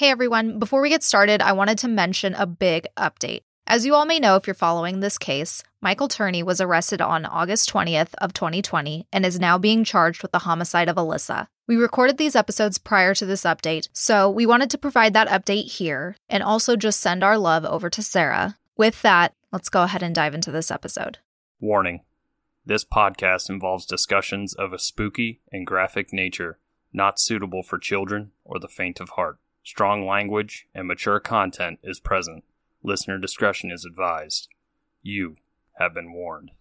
Hey everyone, before we get started, I wanted to mention a big update. As you all may know if you're following this case, Michael Turney was arrested on August 20th of 2020 and is now being charged with the homicide of Alissa. We recorded these episodes prior to this update, so we wanted to provide that update here and also just send our love over to Sarah. With that, let's go ahead and dive into this episode. Warning This podcast involves discussions of a spooky and graphic nature not suitable for children or the faint of heart. Strong language and mature content is present. Listener discretion is advised. You have been warned.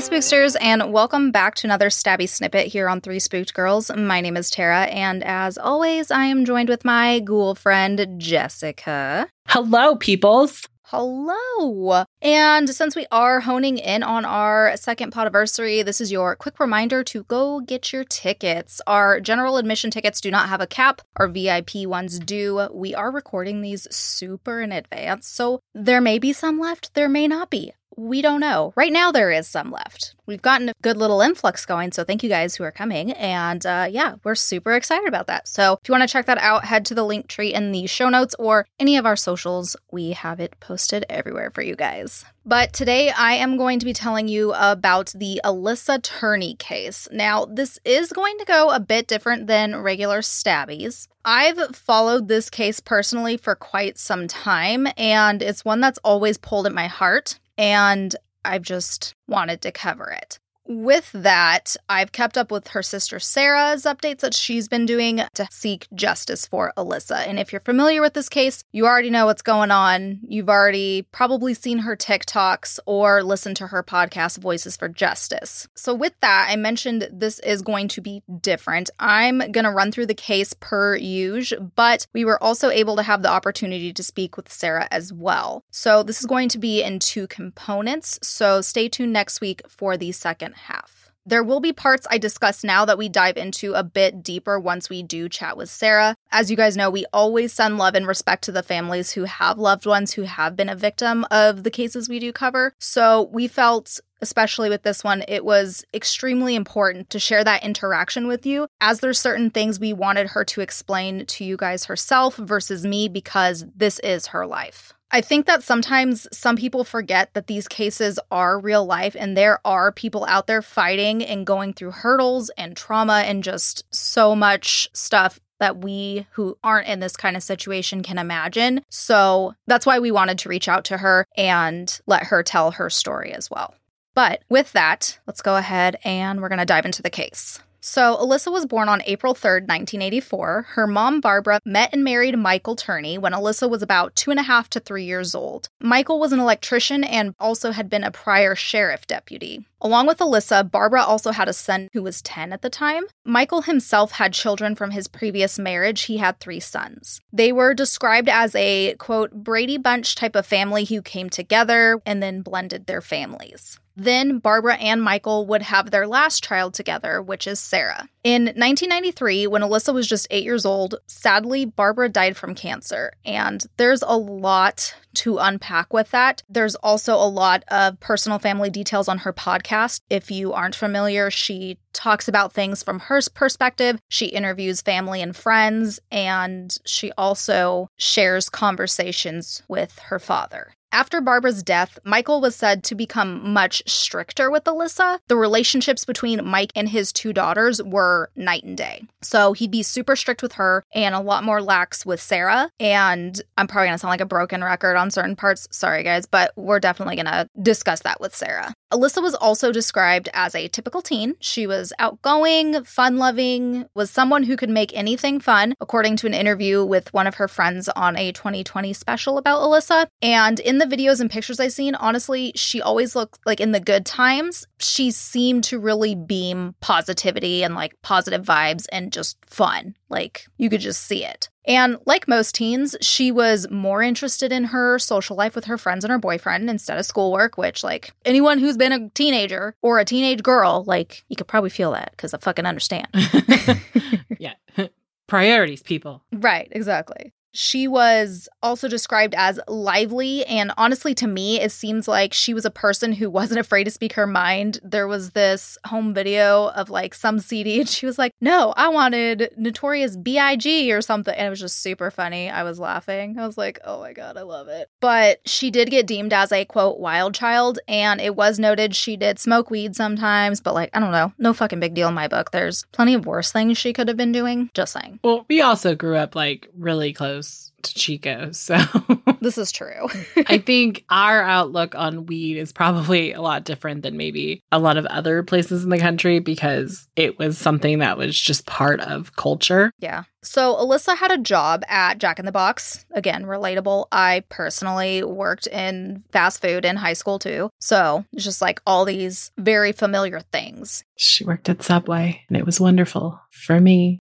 Hey, Spooksters, and welcome back to another Stabby Snippet here on Three Spooked Girls. My name is Tara, and as always, I am joined with my ghoul friend, Jessica. Hello, peoples. Hello. And since we are honing in on our second podaversary, this is your quick reminder to go get your tickets. Our general admission tickets do not have a cap, our VIP ones do. We are recording these super in advance, so there may be some left, there may not be we don't know. Right now, there is some left. We've gotten a good little influx going, so thank you guys who are coming. And uh, yeah, we're super excited about that. So if you want to check that out, head to the link tree in the show notes or any of our socials. We have it posted everywhere for you guys. But today I am going to be telling you about the Alissa Turney case. Now, this is going to go a bit different than regular stabbies. I've followed this case personally for quite some time, and it's one that's always pulled at my heart and I've just wanted to cover it with that, I've kept up with her sister Sarah's updates that she's been doing to seek justice for Alissa. And if you're familiar with this case, you already know what's going on. You've already probably seen her TikToks or listened to her podcast, Voices for Justice. So, with that, I mentioned this is going to be different. I'm going to run through the case per usual, but we were also able to have the opportunity to speak with Sarah as well. So, this is going to be in two components. So, stay tuned next week for the second half. There will be parts I discuss now that we dive into a bit deeper once we do chat with Sarah. As you guys know, we always send love and respect to the families who have loved ones who have been a victim of the cases we do cover. So we felt especially with this one, it was extremely important to share that interaction with you, as there's certain things we wanted her to explain to you guys herself versus me because this is her life. I think that sometimes some people forget that these cases are real life and there are people out there fighting and going through hurdles and trauma and just so much stuff that we who aren't in this kind of situation can imagine. So that's why we wanted to reach out to her and let her tell her story as well. But with that, let's go ahead and we're going to dive into the case. So, Alissa was born on April 3rd, 1984. Her mom, Barbara, met and married Michael Turney when Alissa was about two and a half to three years old. Michael was an electrician and also had been a prior sheriff deputy. Along with Alissa, Barbara also had a son who was 10 at the time. Michael himself had children from his previous marriage. He had three sons. They were described as a, quote, Brady Bunch type of family who came together and then blended their families. Then Barbara and Michael would have their last child together, which is Sarah. In 1993, when Alissa was just eight years old, sadly, Barbara died from cancer. And there's a lot to unpack with that. There's also a lot of personal family details on her podcast. If you aren't familiar, she talks about things from her perspective. She interviews family and friends, and she also shares conversations with her father. After Barbara's death, Michael was said to become much stricter with Alissa. The relationships between Mike and his two daughters were night and day. So he'd be super strict with her and a lot more lax with Sarah. And I'm probably going to sound like a broken record on certain parts. Sorry, guys, but we're definitely going to discuss that with Sarah. Alissa was also described as a typical teen. She was outgoing, fun loving, was someone who could make anything fun, according to an interview with one of her friends on a 2020 special about Alissa. And in the videos and pictures I've seen, honestly, she always looked like in the good times, she seemed to really beam positivity and like positive vibes and just fun. Like you could just see it. And like most teens, she was more interested in her social life with her friends and her boyfriend instead of schoolwork, which, like, anyone who's been a teenager or a teenage girl, like, you could probably feel that because I fucking understand. yeah. Priorities, people. Right, exactly. She was also described as lively, and honestly, to me, it seems like she was a person who wasn't afraid to speak her mind. There was this home video of like some CD, and she was like, No, I wanted Notorious B.I.G. or something. And it was just super funny. I was laughing. I was like, Oh my God, I love it. But she did get deemed as a quote, wild child, and it was noted she did smoke weed sometimes, but like, I don't know, no fucking big deal in my book. There's plenty of worse things she could have been doing. Just saying. Well, we also grew up like really close to Chico. So this is true. I think our outlook on weed is probably a lot different than maybe a lot of other places in the country because it was something that was just part of culture. Yeah. So Alissa had a job at Jack in the Box. Again, relatable. I personally worked in fast food in high school too. So just like all these very familiar things. She worked at Subway and it was wonderful for me.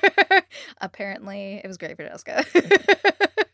Apparently, it was great for Jessica.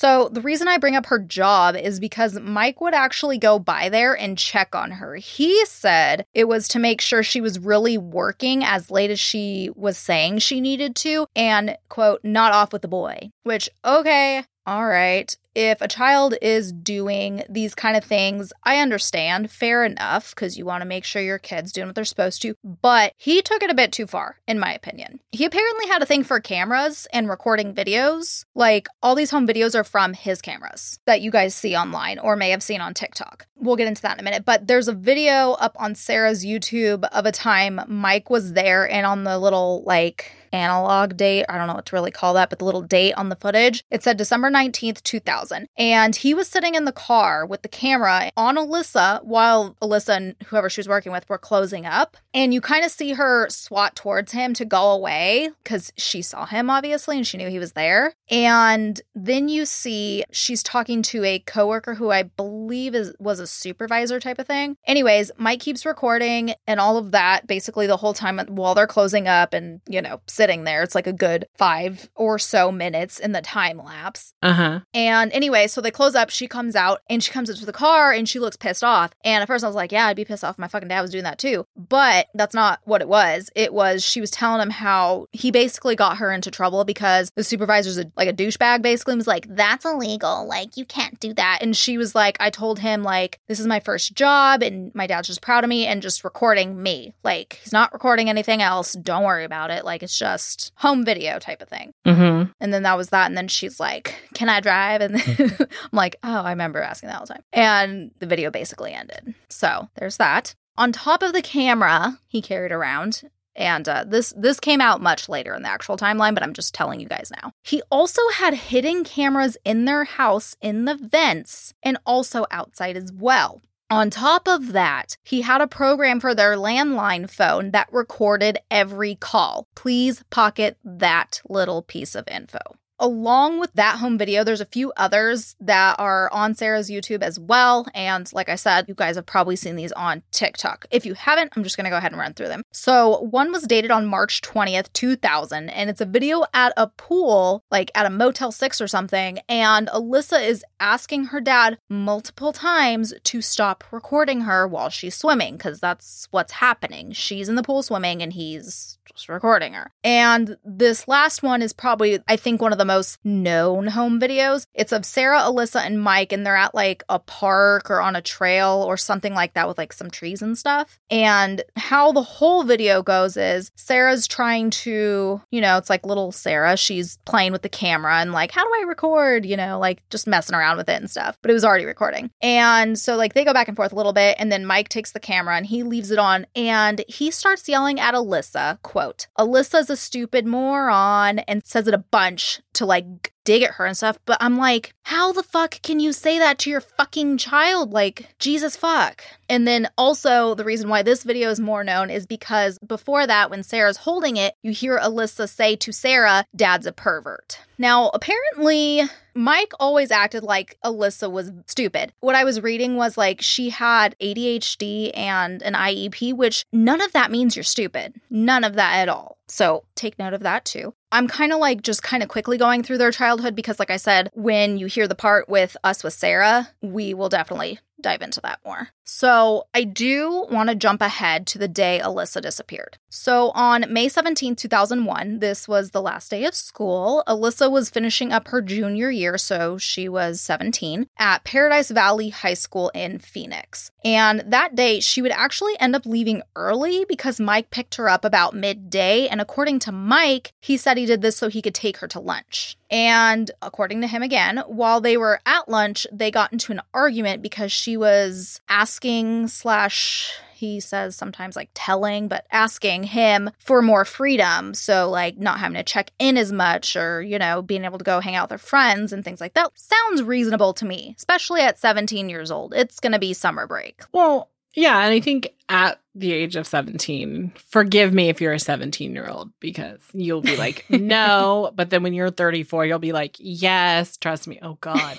So, the reason I bring up her job is because Mike would actually go by there and check on her. He said it was to make sure she was really working as late as she was saying she needed to and, quote, not off with the boy. Which, okay, all right if a child is doing these kind of things, I understand, fair enough, because you want to make sure your kid's doing what they're supposed to. But he took it a bit too far, in my opinion. He apparently had a thing for cameras and recording videos. Like, all these home videos are from his cameras that you guys see online or may have seen on TikTok. We'll get into that in a minute. But there's a video up on Sarah's YouTube of a time Mike was there and on the little, like, analog date. I don't know what to really call that, but the little date on the footage, it said December 19th, 2000. And he was sitting in the car with the camera on Alissa while Alissa and whoever she was working with were closing up. And you kind of see her swat towards him to go away because she saw him, obviously, and she knew he was there. And then you see she's talking to a coworker who I believe is was a supervisor type of thing. Anyways, Mike keeps recording and all of that basically the whole time while they're closing up and, you know, sitting there. It's like a good five or so minutes in the time lapse. Uh huh. And anyway, so they close up. She comes out and she comes into the car and she looks pissed off. And at first I was like, yeah, I'd be pissed off. My fucking dad was doing that too. But that's not what it was. It was she was telling him how he basically got her into trouble because the supervisor's a, like a douchebag basically and was like, that's illegal. Like, you can't do that. And she was like, I told him, like, this is my first job and my dad's just proud of me and just recording me. Like, he's not recording anything else. Don't worry about it. Like, it's just home video type of thing. Mm-hmm. And then that was that. And then she's like, Can I drive? And I'm like, Oh, I remember asking that all the time. And the video basically ended. So there's that. On top of the camera he carried around, and uh, this this came out much later in the actual timeline, but I'm just telling you guys now. He also had hidden cameras in their house in the vents and also outside as well. On top of that, he had a program for their landline phone that recorded every call. Please pocket that little piece of info. Along with that home video, there's a few others that are on Sarah's YouTube as well. And like I said, you guys have probably seen these on TikTok. If you haven't, I'm just going to go ahead and run through them. So, one was dated on March 20th, 2000, and it's a video at a pool, like at a Motel 6 or something. And Alissa is asking her dad multiple times to stop recording her while she's swimming, because that's what's happening. She's in the pool swimming and he's just recording her. And this last one is probably, I think, one of the most known home videos. It's of Sarah, Alissa, and Mike, and they're at like a park or on a trail or something like that with like some trees and stuff. And how the whole video goes is Sarah's trying to, you know, it's like little Sarah. She's playing with the camera and like, how do I record? You know, like just messing around with it and stuff. But it was already recording. And so like they go back and forth a little bit. And then Mike takes the camera and he leaves it on and he starts yelling at Alissa, quote, Alissa's a stupid moron and says it a bunch to like dig at her and stuff. But I'm like, how the fuck can you say that to your fucking child? Like, Jesus fuck. And then also, the reason why this video is more known is because before that, when Sarah's holding it, you hear Alissa say to Sarah, Dad's a pervert. Now, apparently, Mike always acted like Alissa was stupid. What I was reading was like she had ADHD and an IEP, which none of that means you're stupid. None of that at all. So take note of that too. I'm kind of like just kind of quickly going through their childhood because, like I said, when you hear the part with us with Sarah, we will definitely dive into that more. So, I do want to jump ahead to the day Alissa disappeared. So, on May 17, 2001, this was the last day of school. Alyssa was finishing up her junior year, so she was 17, at Paradise Valley High School in Phoenix. And that day, she would actually end up leaving early because Mike picked her up about midday. And according to Mike, he said he did this so he could take her to lunch. And according to him again, while they were at lunch, they got into an argument because she was asking slash he says sometimes like telling, but asking him for more freedom. So, like, not having to check in as much or, you know, being able to go hang out with their friends and things like that sounds reasonable to me, especially at 17 years old. It's going to be summer break. Well, yeah. And I think at the age of 17, forgive me if you're a 17 year old because you'll be like, no. But then when you're 34, you'll be like, yes, trust me. Oh, God.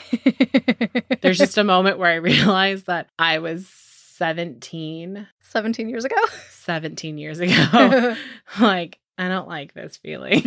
There's just a moment where I realized that I was 17, 17 years ago. 17 years ago. like, I don't like this feeling.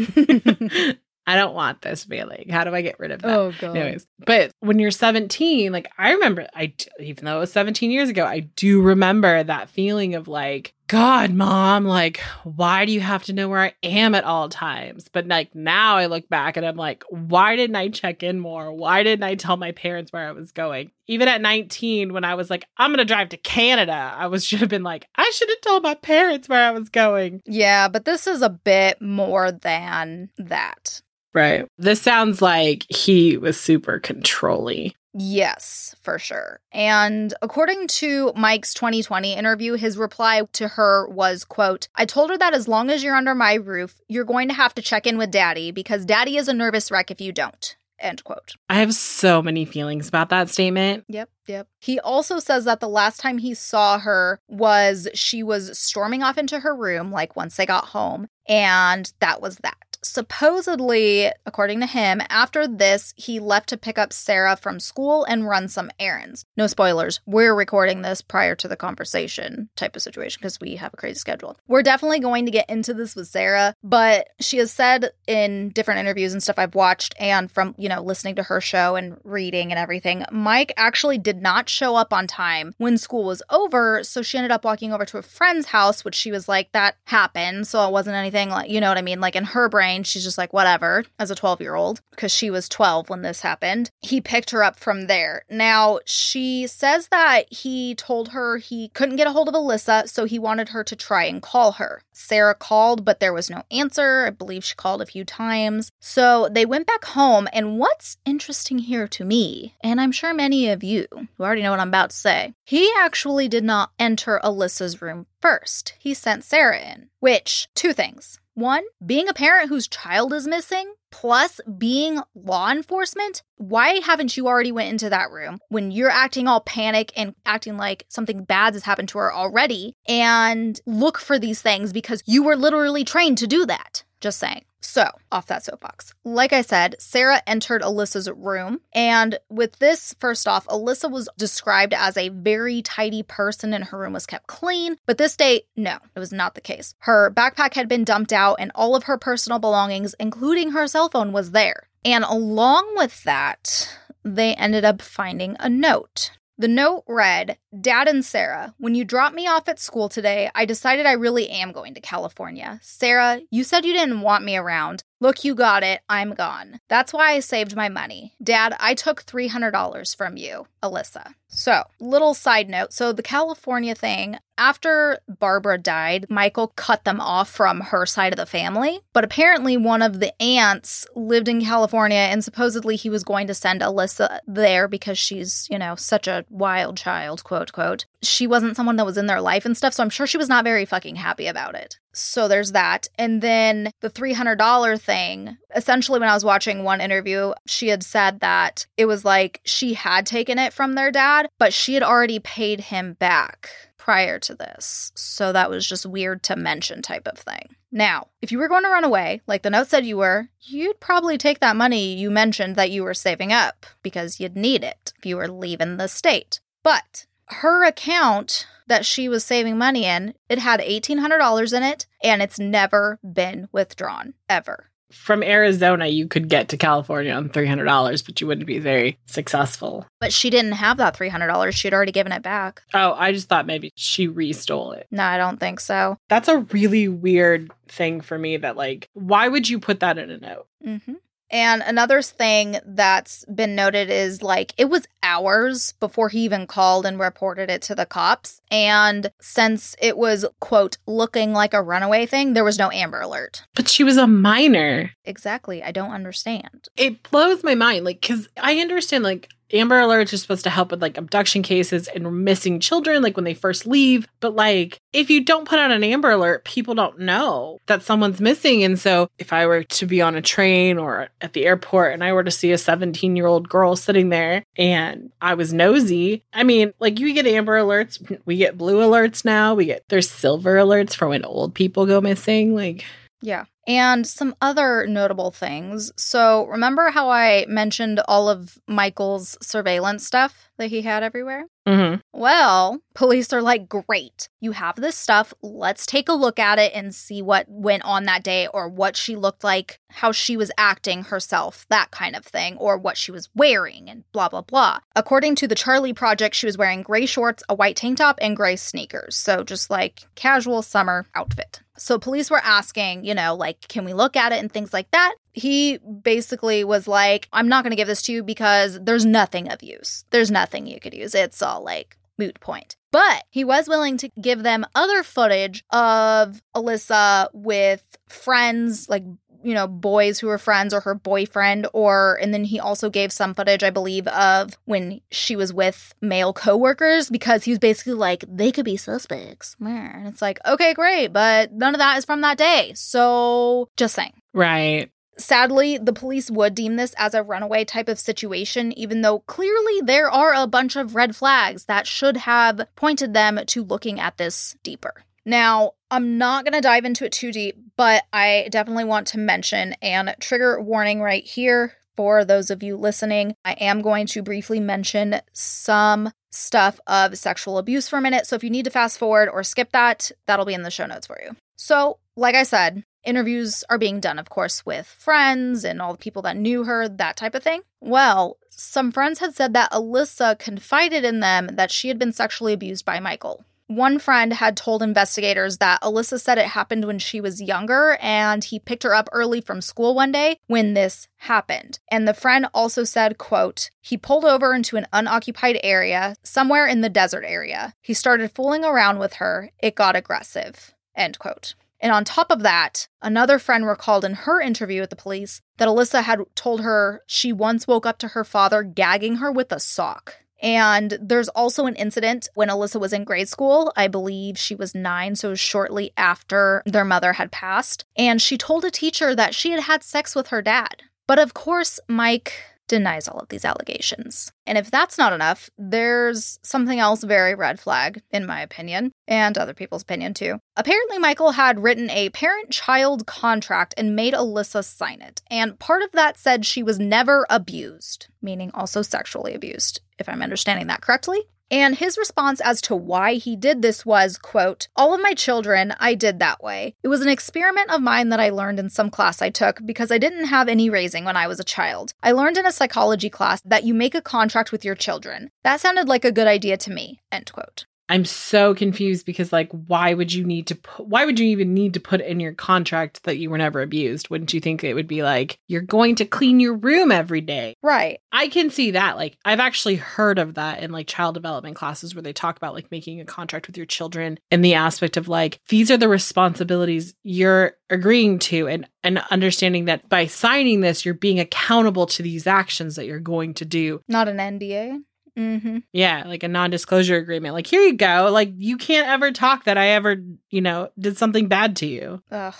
I don't want this feeling. How do I get rid of that? Oh god. Anyways, but when you're 17, like I remember, I even though it was 17 years ago, I do remember that feeling of like, God, mom, like, why do you have to know where I am at all times? But like now I look back and I'm like, why didn't I check in more? Why didn't I tell my parents where I was going? Even at 19, when I was like, I'm gonna drive to Canada, I was should have been like, I should have told my parents where I was going. Yeah, but this is a bit more than that. Right. This sounds like he was super controlling. Yes, for sure. And according to Mike's 2020 interview, his reply to her was, quote, I told her that as long as you're under my roof, you're going to have to check in with daddy because daddy is a nervous wreck if you don't. End quote. I have so many feelings about that statement. Yep, yep. He also says that the last time he saw her was she was storming off into her room, like once they got home, and that was that. Supposedly, according to him, after this, he left to pick up Sarah from school and run some errands. No spoilers, we're recording this prior to the conversation type of situation because we have a crazy schedule. We're definitely going to get into this with Sarah, but she has said in different interviews and stuff I've watched and from, you know, listening to her show and reading and everything, Mike actually did not show up on time when school was over. So she ended up walking over to a friend's house, which she was like, that happened. So it wasn't anything like, you know what I mean? Like in her brain, she's just like, whatever, as a 12 year old, because she was 12 when this happened. He picked her up from there. Now, she says that he told her he couldn't get a hold of Alissa, so he wanted her to try and call her. Sarah called, but there was no answer. I believe she called a few times. So they went back home. And what's interesting here to me, and I'm sure many of you who already know what I'm about to say, he actually did not enter Alissa's room first. He sent Sarah in, which, two things. One, being a parent whose child is missing, plus being law enforcement, why haven't you already went into that room when you're acting all panic and acting like something bad has happened to her already and look for these things because you were literally trained to do that? Just saying. So, off that soapbox. Like I said, Sarah entered Alissa's room. And with this, first off, Alissa was described as a very tidy person and her room was kept clean. But this day, no, it was not the case. Her backpack had been dumped out and all of her personal belongings, including her cell phone, was there. And along with that, they ended up finding a note. The note read Dad and Sarah, when you dropped me off at school today, I decided I really am going to California. Sarah, you said you didn't want me around. Look, you got it. I'm gone. That's why I saved my money. Dad, I took $300 from you, Alissa. So, little side note. So, the California thing, after Barbara died, Michael cut them off from her side of the family. But apparently, one of the aunts lived in California, and supposedly he was going to send Alissa there because she's, you know, such a wild child, quote, quote. She wasn't someone that was in their life and stuff. So, I'm sure she was not very fucking happy about it. So there's that. And then the $300 thing, essentially, when I was watching one interview, she had said that it was like she had taken it from their dad, but she had already paid him back prior to this. So that was just weird to mention, type of thing. Now, if you were going to run away, like the note said you were, you'd probably take that money you mentioned that you were saving up because you'd need it if you were leaving the state. But her account that she was saving money in, it had $1,800 in it and it's never been withdrawn ever. from Arizona, you could get to California on $300, but you wouldn't be very successful. But she didn't have that $300. She'd already given it back. Oh, I just thought maybe she restole it. No, I don't think so. That's a really weird thing for me that, like, why would you put that in a note? Mm-hmm. And another thing that's been noted is like it was hours before he even called and reported it to the cops. And since it was, quote, looking like a runaway thing, there was no Amber Alert. But she was a minor. Exactly. I don't understand. It blows my mind. Like, because I understand, like, Amber Alerts are supposed to help with like abduction cases and missing children, like when they first leave. But like, if you don't put out an Amber Alert, people don't know that someone's missing. And so, if I were to be on a train or at the airport and I were to see a 17 year old girl sitting there and I was nosy, I mean, like, you get Amber Alerts, we get blue alerts now, we get there's silver alerts for when old people go missing. Like, yeah. And some other notable things. So, remember how I mentioned all of Michael's surveillance stuff that he had everywhere? mm-hmm. Well, police are like, great, you have this stuff. Let's take a look at it and see what went on that day or what she looked like, how she was acting herself, that kind of thing, or what she was wearing and blah, blah, blah. According to the Charlie Project, she was wearing gray shorts, a white tank top, and gray sneakers. So, just like casual summer outfit. So police were asking, you know, like, can we look at it and things like that? He basically was like, I'm not going to give this to you because there's nothing of use. There's nothing you could use. It's all like moot point. But he was willing to give them other footage of Alissa with friends, like you know, boys who were friends or her boyfriend, or, and then he also gave some footage, I believe, of when she was with male coworkers because he was basically like, they could be suspects. And it's like, okay, great, but none of that is from that day. So just saying. right. Sadly, the police would deem this as a runaway type of situation, even though clearly there are a bunch of red flags that should have pointed them to looking at this deeper. Now, I'm not going to dive into it too deep, but I definitely want to mention and trigger warning right here for those of you listening. I am going to briefly mention some stuff of sexual abuse for a minute. So if you need to fast forward or skip that, that'll be in the show notes for you. So, like I said, interviews are being done, of course, with friends and all the people that knew her, that type of thing. Well, some friends had said that Alissa confided in them that she had been sexually abused by Michael. One friend had told investigators that Alissa said it happened when she was younger and he picked her up early from school one day when this happened. And the friend also said, quote, he pulled over into an unoccupied area somewhere in the desert area. He started fooling around with her. It got aggressive. End quote. And on top of that, another friend recalled in her interview with the police that Alissa had told her she once woke up to her father gagging her with a sock. And there's also an incident when Alissa was in grade school. I believe she was nine, so shortly after their mother had passed. And she told a teacher that she had had sex with her dad. But of course, Mike denies all of these allegations. And if that's not enough, there's something else very red flag, in my opinion, and other people's opinion too. Apparently, Michael had written a parent child contract and made Alissa sign it. And part of that said she was never abused, meaning also sexually abused, if I'm understanding that correctly. And his response as to why he did this was, quote, All of my children, I did that way. It was an experiment of mine that I learned in some class I took because I didn't have any raising when I was a child. I learned in a psychology class that you make a contract with your children. That sounded like a good idea to me, end quote. I'm so confused because like why would you need to put why would you even need to put in your contract that you were never abused? Wouldn't you think it would be like you're going to clean your room every day? Right. I can see that. Like I've actually heard of that in like child development classes where they talk about like making a contract with your children and the aspect of like these are the responsibilities you're agreeing to and and understanding that by signing this you're being accountable to these actions that you're going to do. Not an NDA. Mm-hmm. Yeah, like a non-disclosure agreement. Like here you go. Like you can't ever talk that I ever, you know, did something bad to you. Ugh.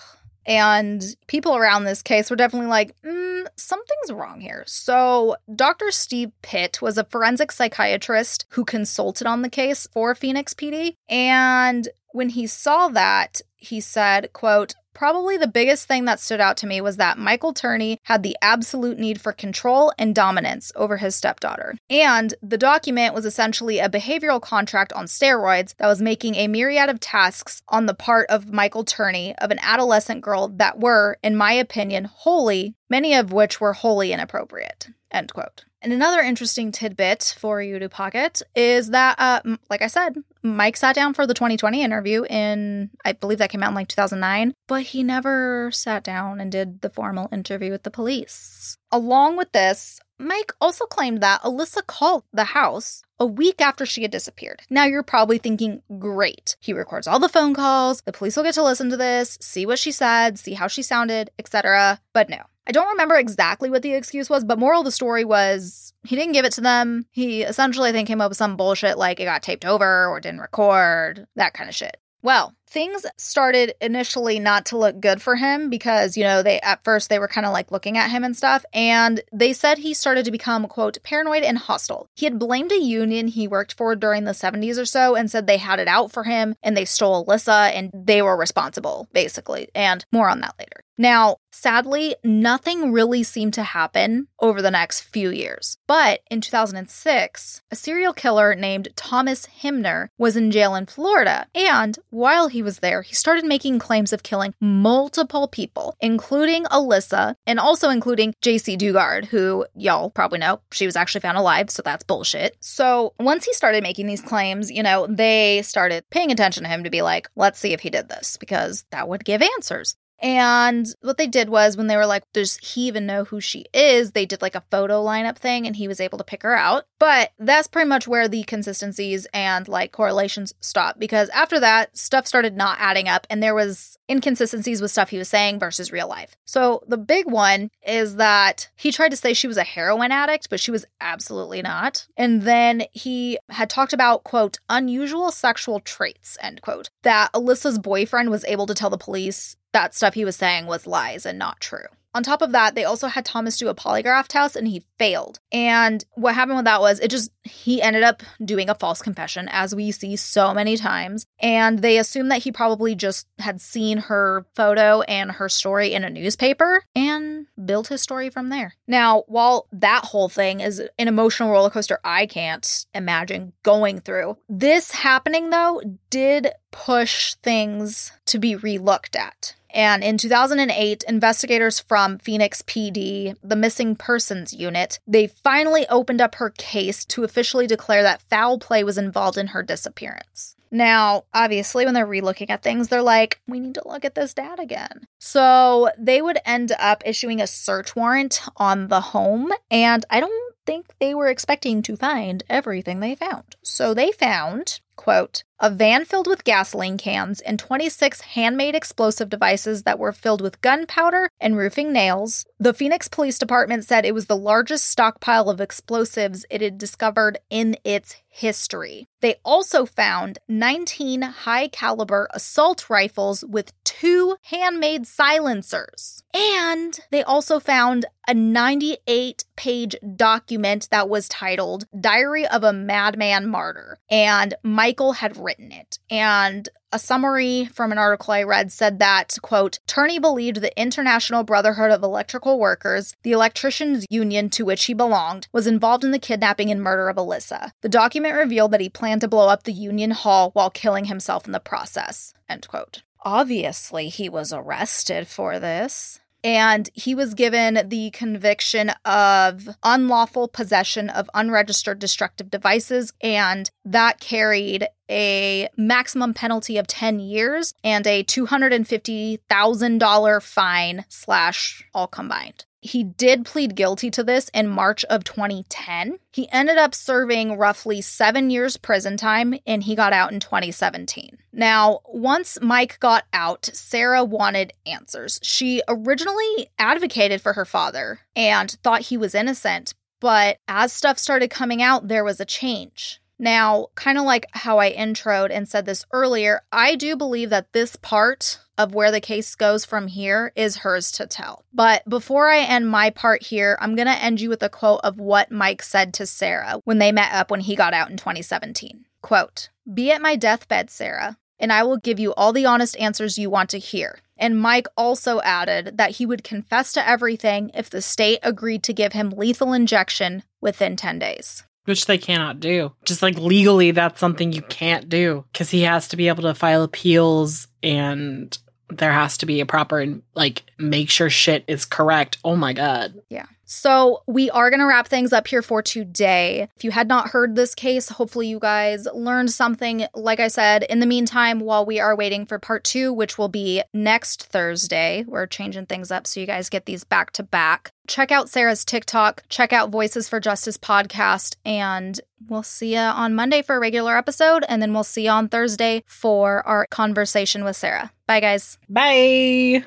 And people around this case were definitely like, mm, something's wrong here. So, Dr. Steve Pitt was a forensic psychiatrist who consulted on the case for Phoenix PD. And when he saw that, he said, quote, probably the biggest thing that stood out to me was that Michael Turney had the absolute need for control and dominance over his stepdaughter. And the document was essentially a behavioral contract on steroids that was making a myriad of tasks on the part of Michael Turney of an adolescent girl that were, in my opinion, wholly, many of which were wholly inappropriate. End quote. And another interesting tidbit for you to pocket is that, uh, like I said, Mike sat down for the 2020 interview in, I believe that came out in like 2009, but he never sat down and did the formal interview with the police. Along with this, Mike also claimed that Alissa called the house a week after she had disappeared. Now you're probably thinking, great. He records all the phone calls, the police will get to listen to this, see what she said, see how she sounded, etc. But no. I don't remember exactly what the excuse was, but moral of the story was he didn't give it to them. He essentially, I think, came up with some bullshit like it got taped over or didn't record, that kind of shit. Well, things started initially not to look good for him because, you know, they at first they were kind of like looking at him and stuff. And they said he started to become, quote, paranoid and hostile. He had blamed a union he worked for during the 70s or so and said they had it out for him and they stole Alissa and they were responsible, basically. And more on that later. Now, sadly, nothing really seemed to happen over the next few years. But in 2006, a serial killer named Thomas Himner was in jail in Florida. And while he was there, he started making claims of killing multiple people, including Alissa and also including Jaycee Dugard, who y'all probably know she was actually found alive, so that's bullshit. So once he started making these claims, you know, they started paying attention to him to be like, let's see if he did this, because that would give answers. And what they did was when they were like, does he even know who she is? They did like a photo lineup thing and he was able to pick her out. But that's pretty much where the consistencies and like correlations stop because after that, stuff started not adding up and there was inconsistencies with stuff he was saying versus real life. So the big one is that he tried to say she was a heroin addict, but she was absolutely not. And then he had talked about, quote, unusual sexual traits, end quote, that Alissa's boyfriend was able to tell the police that stuff he was saying was lies and not true. On top of that, they also had Thomas do a polygraph test and he failed. And what happened with that was it just, he ended up doing a false confession, as we see so many times. And they assumed that he probably just had seen her photo and her story in a newspaper and built his story from there. Now, while that whole thing is an emotional roller coaster I can't imagine going through, this happening though did push things to be relooked at. And in 2008, investigators from Phoenix PD, the missing persons unit, they finally opened up her case to officially declare that foul play was involved in her disappearance. Now, obviously, when they're relooking at things, they're like, we need to look at this dad again. So they would end up issuing a search warrant on the home, and I don't think they were expecting to find everything they found. So they found, quote, a van filled with gasoline cans and 26 handmade explosive devices that were filled with gunpowder and roofing nails. The Phoenix Police Department said it was the largest stockpile of explosives it had discovered in its history. They also found 19 high caliber assault rifles with two handmade silencers. And they also found a 98 page document that was titled Diary of a Madman Martyr. And Michael had written it. And a summary from an article I read said that, quote, Turney believed the International Brotherhood of Electrical Workers, the electricians' union to which he belonged, was involved in the kidnapping and murder of Alissa. The document revealed that he planned to blow up the union hall while killing himself in the process, end quote. Obviously, he was arrested for this and he was given the conviction of unlawful possession of unregistered destructive devices, and that carried a maximum penalty of 10 years and a $250,000 fine slash all combined. He did plead guilty to this in March of 2010. He ended up serving roughly seven years prison time and he got out in 2017. Now, once Mike got out, Sarah wanted answers. She originally advocated for her father and thought he was innocent, but as stuff started coming out, there was a change. Now, kind of like how I introed and said this earlier, I do believe that this part of where the case goes from here is hers to tell. But before I end my part here, I'm going to end you with a quote of what Mike said to Sarah when they met up when he got out in 2017. Quote, Be at my deathbed, Sarah. and I will give you all the honest answers you want to hear. And Mike also added that he would confess to everything if the state agreed to give him lethal injection within 10 days. Which they cannot do. Just like legally, that's something you can't do because he has to be able to file appeals and there has to be a proper, and like, make sure shit is correct. Oh my God. Yeah. So, we are going to wrap things up here for today. If you had not heard this case, hopefully you guys learned something. Like I said, in the meantime, while we are waiting for part two, which will be next Thursday, we're changing things up so you guys get these back to back. Check out Sarah's TikTok, check out Voices for Justice podcast, and we'll see you on Monday for a regular episode. And then we'll see you on Thursday for our conversation with Sarah. Bye, guys. Bye.